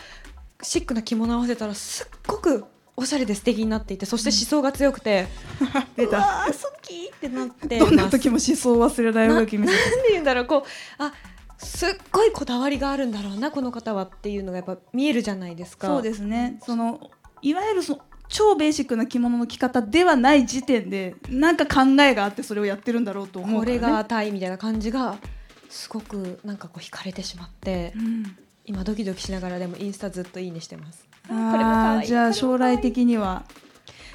シックな着物を合わせたらすっごくおしゃれで素敵になっていてそして思想が強くて、出た。うわー好きってなってどんな時も思想を忘れない動き見せて。なんて言うんだろうこうあすっごいこだわりがあるんだろうなこの方はっていうのがやっぱ見えるじゃないですか。そうですね。そのいわゆるそ超ベーシックな着物の着方ではない時点でなんか考えがあってそれをやってるんだろうと思うね、これがタイみたいな感じがすごくなんかこう惹かれてしまってうん。今ドキドキしながらでもインスタずっといいねしてますあこれも可愛い。ーじゃあ将来的には。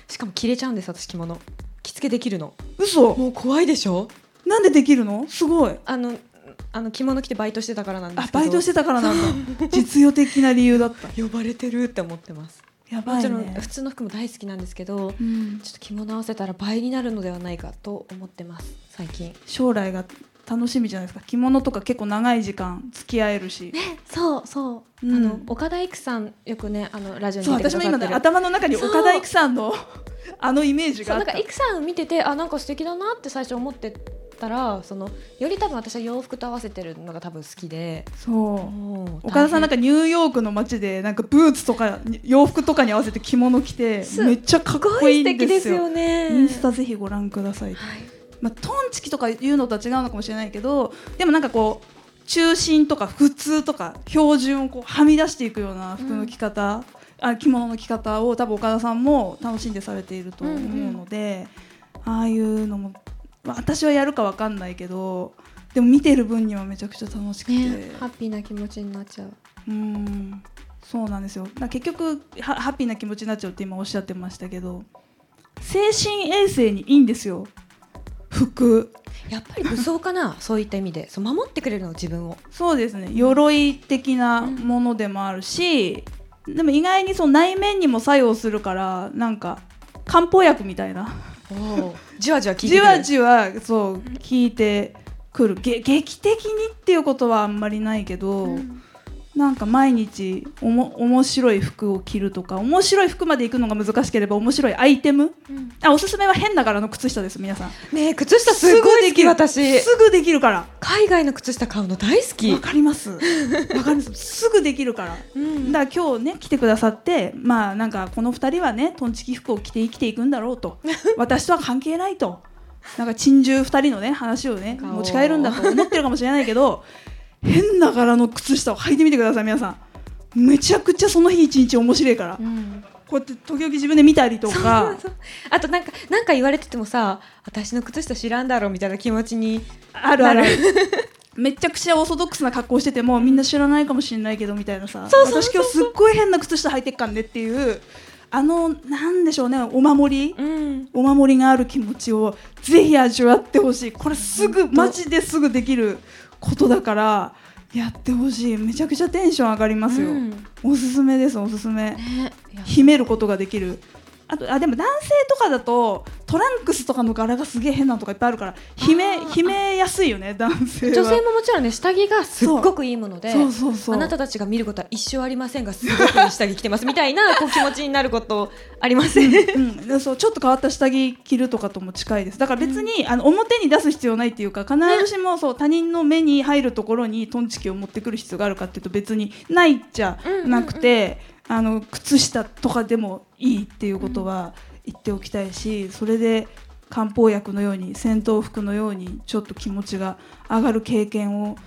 しかも着れちゃうんです私着物。着付けできるの。嘘。もう怖いでしょ？なんでできるの？すごい。あのあの着物着てバイトしてたからなんであすけど。バイトしてたからなんだ。実用的な理由だった。呼ばれてるって思ってます。やばいもちろんね普通の服も大好きなんですけどうん。ちょっと着物合わせたら倍になるのではないかと思ってます最近。将来が楽しみじゃないですか。着物とか結構長い時間付き合えるし、そうそう、うん。あの岡田育さんよくねあのラジオに私も今ね頭の中に岡田育さんの あのイメージがなんか育さん見ててあなんか素敵だなって最初思ってたらそのより多分私は洋服と合わせてるのが多分好きで。そう。岡田さんなん大かニューヨークの街でなんかブーツとか洋服とかに合わせて着物着てすめっちゃかっこ変いいんですごい素敵です。よね。インスタぜひご覧ください。はいまあトンチキとかいうのとは違うのかもしれないけど、でもなんかこう中心とか普通とか標準をこうはみ出していくような服の着方、あ着物の着方を多分岡田さんも楽しんでされていると思うので、ああいうのも、まあ、私はやるかわかんないけど、でも見てる分にはめちゃくちゃ楽しくて。ねハッピーな気持ちになっちゃう。うんそうなんですよ。結局はハッピーな気持ちになっちゃうって今おっしゃってましたけど精神衛生にいいんですよ服。やっぱり武装かな？そういった意味で。そう守ってくれるの自分を。そうですね。鎧的なものでもあるし、でも意外にその内面にも作用するからなんか漢方薬みたいな。じわじわ聞いてじわじわそう効いてくる。げ劇的にっていうことはあんまりないけど、うんなんか毎日おも面白い服を着るとか面白い服まで行くのが難しければ面白いアイテム？うん。あおすすめは変な柄の靴下です皆さん。ねえ靴下すごい好き私。すぐできるから。海外の靴下買うの大好き。わかります。わかります。すぐできるから。うん。だから今日ね来てくださってまあなんかこの2人はねトンチキ服を着て生きていくんだろうと。私とは関係ないと。なんか珍獣2人のね話をね顔持ち帰るんだと思ってるかもしれないけど変な柄の靴下を履いてみてください皆さん。めちゃくちゃその日一日面白いから。うん。こうやって時々自分で見たりとか。あとなんかなんか言われててもさ私の靴下知らんだろみたいな気持ちにあるある。めちゃくちゃオーソドックスな格好しててもみんな知らないかもしれないけどみたいなさ。私今日すっごい変な靴下履いてっかんねっていうあのなんでしょうねお守り？うん。お守りがある気持ちをぜひ味わってほしい。これすぐマジですぐできることだからやってほしい。めちゃくちゃテンション上がりますよ、うん。おすすめですおすすめ。ね秘めることができるあとあでも男性とかだとトランクスとかの柄がすげえ変なのとかいっぱいあるから秘めやすいよね男性は。女性ももちろんね下着がすっごくいいものでそうそうそうあなたたちが見ることは一生ありませんがすごくいい下着着てますみたいな こう気持ちになることありません。うん、でそうちょっと変わった下着着るとかとも近いです。だから別に、あの表に出す必要ないっていうか必ずしもそう他人の目に入るところにトンチキを持ってくる必要があるかっていうと別にないっちゃなくて、あの靴下とかでもいいっていうことは言っておきたいしそれで漢方薬のように戦闘服のようにちょっと気持ちが上がる経験を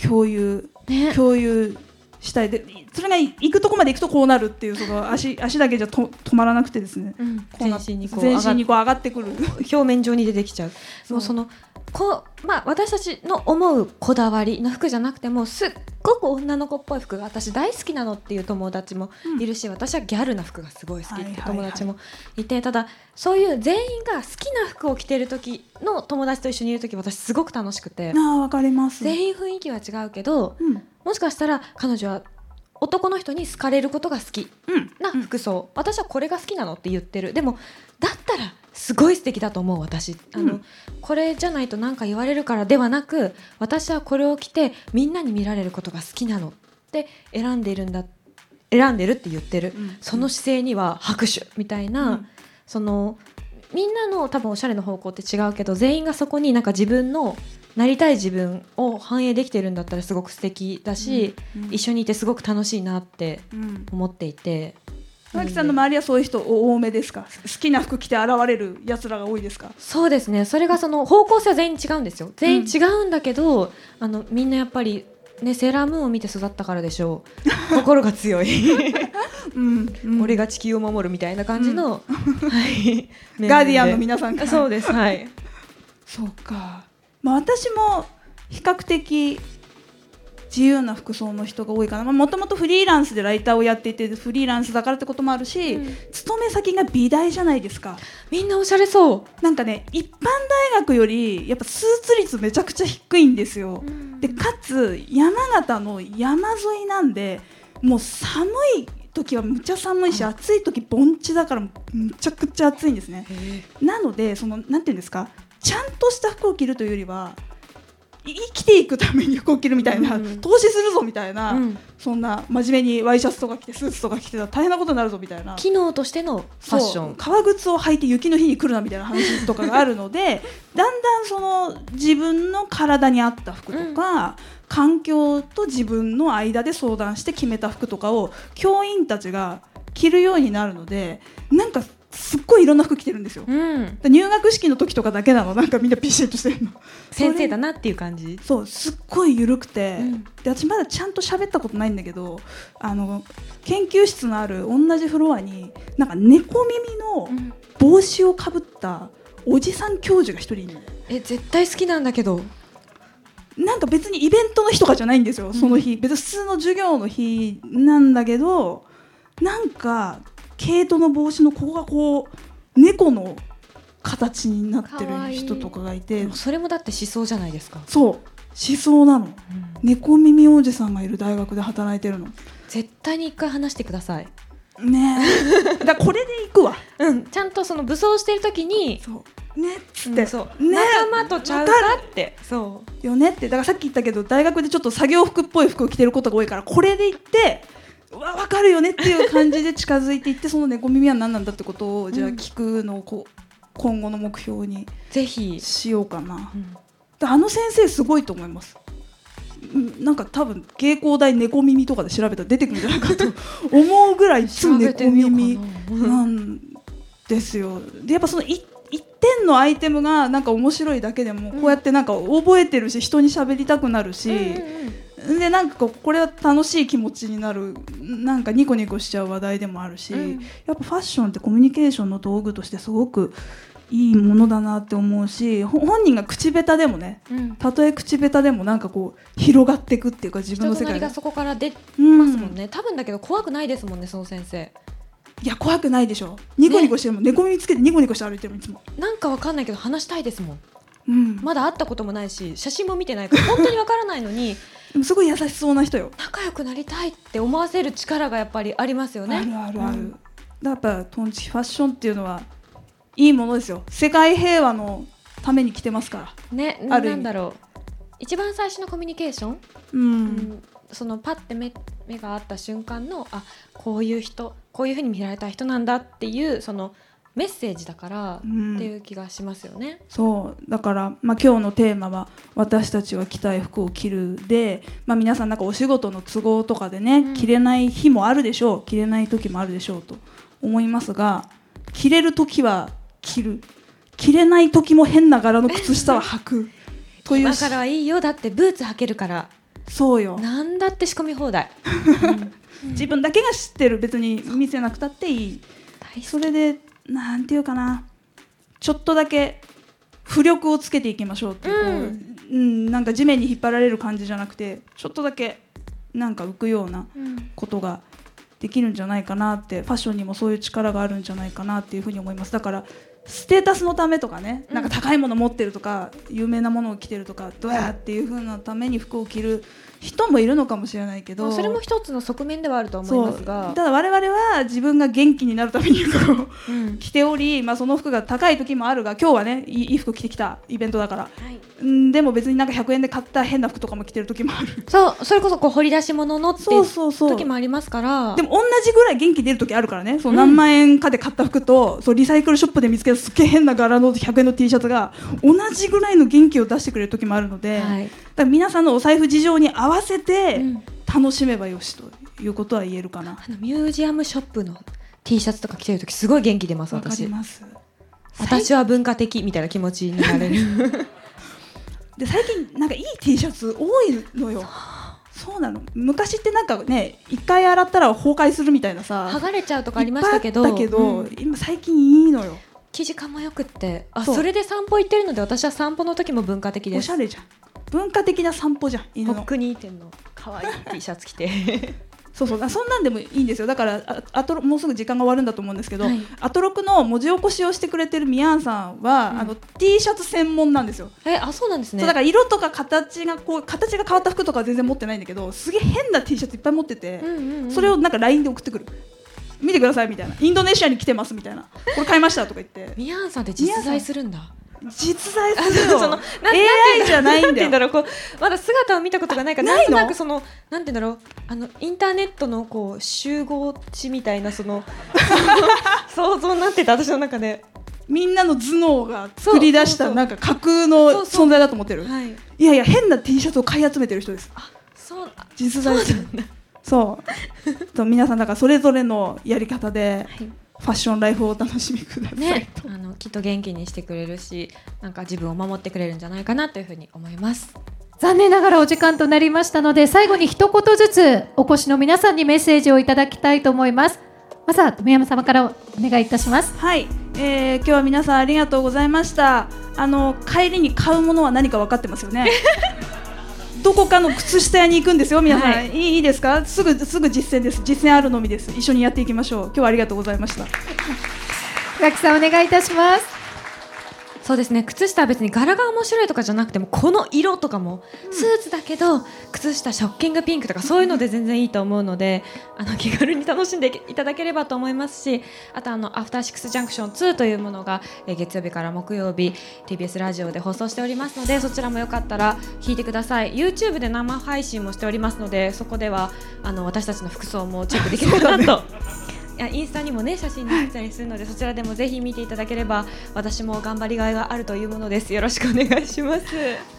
共有ね。共有したい。でそれが行くとこまで行くとこうなるっていうその足足だけじゃと止まらなくてですね。うん。全身にこう全上がっ身にこう上がってくる。表面上に出てきちゃう。もうそのこう、まあ、私たちの思うこだわりの服じゃなくてもすっごく女の子っぽい服が私大好きなのっていう友達もいるし、私はギャルな服がすごい好きって友達もいて、ただそういう全員が好きな服を着てる時の友達と一緒にいる時私すごく楽しくて。ああわかります。全員雰囲気は違うけどうんもしかしたら彼女は男の人に好かれることが好き。うん。な服装、私はこれが好きなのって言ってる。でもだったらすごい素敵だと思う私。あの、うん。これじゃないと何か言われるからではなく私はこれを着てみんなに見られることが好きなの。っって選んでいるんだ選んでるって言ってる、うん。その姿勢には拍手みたいな、うん。そのみんなの多分おしゃれの方向って違うけど全員がそこになんか自分のなりたい自分を反映できてるんだったらすごく素敵だし、うん。一緒にいてすごく楽しいなってうん。思っていて。マキさんの周りはそういう人多めですか？好きな服着て現れるやつらが多いですか？そうですね。それがその方向性は全員違うんですよ。全員違うんだけど、あのみんなやっぱりねセーラームーンを見て育ったからでしょう。心が強い、うん、うん。俺が地球を守るみたいな感じの、はい、ガーディアンの皆皆さんがそうです。はい。そうか、まあ、私も比較的自由な服装の人が多いかな。もともとフリーランスでライターをやっていてフリーランスだからってこともあるし、うん。勤め先が美大じゃないですか。みんなおしゃれそう。なんかね一般大学よりやっぱスーツ率めちゃくちゃ低いんですよ、でかつ山形の山沿いなんでもう寒い時はむちゃ寒いし、暑い時盆地だからむちゃくちゃ暑いんですね。なのでそのなんていうんですか？ちゃんとした服を着るというよりはい生きていくために服を着るみたいな、うん。投資するぞみたいな、うん。そんな真面目にワイシャツとか着てスーツとか着てたら大変なことになるぞみたいな機能としてのファッション。革靴を履いて雪の日に来るなみたいな話とかがあるので だんだんその自分の体に合った服とか、環境と自分の間で相談して決めた服とかを教員たちが着るようになるのでなんかすっごいいろんな服着てるんですよ。うん、入学式の時とかだけなの。なんかみんなピシッとしてるの。先生だなっていう感じ？そうすっごい緩くて、うん。で私まだちゃんと喋ったことないんだけどあの研究室のある同じフロアになんか猫耳のうん。帽子をかぶったおじさん教授が一人いるのえ絶対好きなんだけど。なんか別にイベントの日とかじゃないんですよその日、別に普通の授業の日なんだけどなんか毛糸の帽子のここがこう猫の形になってる人とかがいて。それもだって思想じゃないですか、そう。思想なの。猫耳おじさんがいる大学で働いてるの。絶対に一回話してください。ねえ。だこれで行くわ。うん。ちゃんとその武装してる時にそう。ねっつって、うんそう、ね仲間とちゃうかって。そよねって。だからさっき言ったけど大学でちょっと作業服っぽい服を着てることが多いからこれで行ってわ分かるよねっていう感じで近づいていってその猫耳は何なんだってことをじゃあうん。聞くのをこう今後の目標にうぜひ、しようかな。うん。であの先生すごいと思います。うんなんか多分芸工大猫耳とかで調べたら出てくるんじゃないかと思うぐらいいつも猫耳ななんですよ。でやっぱそのい一点のアイテムがなんか面白いだけでもこうやってなんか覚えてるし人に喋りたくなるし、うんうんうんでなんかこうこれは楽しい気持ちになるなんかニコニコしちゃう話題でもあるし、うん。やっぱファッションってコミュニケーションの道具としてすごくいいものだなって思うしほ本人が口下手でもねうん。たとえ口下手でもなんかこう広がっていくっていうか自分人の世界がそこから出うんますもんね、多分だけど怖くないですもんねその先生。いや怖くないでしょ。ニコニコしてるもん、猫耳つけてニコニコして歩いてるいつも、なんかわかんないけど話したいですもん。うん。まだ会ったこともないし写真も見てないから本当にわからないのにでもすごい優しそうな人よ。仲良くなりたいって思わせる力がやっぱりありますよね。あるあるある、うんだからやっぱトンチキファッションっていうのはいいものですよ。世界平和のために着てますから。ねあるなんだろう。一番最初のコミュニケーション、うん、うんそのパッて目目が合った瞬間のあこういう人こういうふうに見られた人なんだっていうそのメッセージだからうん。っていう気がしますよね。そう。だから、まあ、今日のテーマは「私たちは着たい服を着るで」まあ、皆さんなんかお仕事の都合とかでね、うん。着れない日もあるでしょう着れない時もあるでしょうと思いますが着れる時は着る。着れない時も変な柄の靴下は 履く。という。今からはいいよ。だってブーツ履けるから。そうよ。なんだって仕込み放題。自分だけが知ってる。別に見せなくたっていい。それでなんていうかな。ちょっとだけ浮力をつけていきましょうっていう、こううん、なんか地面に引っ張られる感じじゃなくてちょっとだけなんか浮くようなうん。ことができるんじゃないかなってファッションにもそういう力があるんじゃないかなっていうふうに思います。だからステータスのためとかね、なんか高いもの持ってるとか有名なものを着てるとかどうやっていうふうなために服を着る人もいるのかもしれないけどそれも一つの側面ではあると思いますが。ただ我々は自分が元気になるためにこううん。着ており、まあ、その服が高い時もあるが今日はねいい服着てきたイベントだから。はい。うんでも別になんか100円で買った変な服とかも着てる時もある。そうそれこそこう掘り出し物のってそうそうそう時もありますから。でも同じぐらい元気出る時あるからね。そううん。何万円かで買った服と、そうリサイクルショップで見つけたすっげえ変な柄の100円の T シャツが同じぐらいの元気を出してくれる時もあるので、はいら皆さんのお財布事情に合わせてうん。楽しめばよしということは言えるかな。あのミュージアムショップの T シャツとか着てる時すごい元気出ます私。私は文化的みたいな気持ちになれる。で最近なんかいい T シャツ多いのよ。そうなの。昔ってなんかね一回洗ったら崩壊するみたいなさ剥がれちゃうとかありましたけど。いっぱいあったけど、うん。今最近いいのよ。生地感もよくって。あそれで散歩行ってるので私は散歩の時も文化的です。おしゃれじゃん文化的な散歩じゃん犬の。ホックニー店の可愛い T シャツ着て。そうそう。そんなんでもいいんですよ。だからああともうすぐ時間が終わるんだと思うんですけど、はい。アトロクの文字起こしをしてくれてるミヤンさんは、うん。あの T シャツ専門なんですよ、えあそうなんですね。そうだから色とか形がこう形が変わった服とかは全然持ってないんだけどすげえ変な T シャツいっぱい持ってて、うんうんうん。それをなんか LINE で送ってくる。見てくださいみたいな。インドネシアに来てますみたいな。これ買いましたとか言って。ミヤンさんって実在するんだ実在するよ その AI じゃないんだよ言うんだろう。こうまだ姿を見たことがないからなんとなくそのなんて言うんだろう。あのインターネットのこう集合地みたいなその 想像になってた私の中で。みんなの頭脳が作り出したなんか架空の存在だと思ってる。はい。いやいや変な T シャツを買い集めてる人です。そう実在する。そうと皆さんだからそれぞれのやり方ではいファッションライフをお楽しみください、ね、あのきっと元気にしてくれるしなんか自分を守ってくれるんじゃないかなというふうに思います。残念ながらお時間となりましたので最後に一言ずつお越しの皆さんにメッセージをいただきたいと思います。まずは富山様からお願いいたします。はい、えー今日は皆さんありがとうございました。あの帰りに買うものは何か分かってますよね どこかの靴下屋に行くんですよ。皆さん、、はい。いいいですか？すぐすぐ実践です。実践あるのみです。一緒にやっていきましょう。今日はありがとうございました。浦木さんお願いいたしますそうですね。靴下は別に柄が面白いとかじゃなくてもこの色とかもスーツだけど靴下ショッキングピンクとかそういうので全然いいと思うのであの気軽に楽しんでいただければと思いますしあとあのアフターシックスジャンクション2というものが、えー月曜日から木曜日 TBS ラジオで放送しておりますのでそちらもよかったら聞いてください。YouTube で生配信もしておりますのでそこではあの私たちの服装もチェックできるかなと。いやインスタにもね写真載ってたりするのでそちらでもぜひ見ていただければ私も頑張りがいがあるというものですよろしくお願いします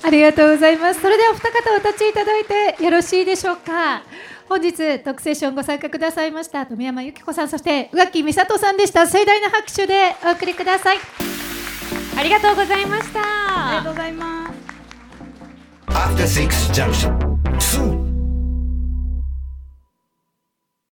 ありがとうございます。それではお二方お立ちいただいてよろしいでしょうか。本日トークセッションご参加くださいました富山由紀子さんそして宇垣美里さんでした。盛大な拍手でお送りください。ありがとうございましたありがとうございます After Six Junction. 2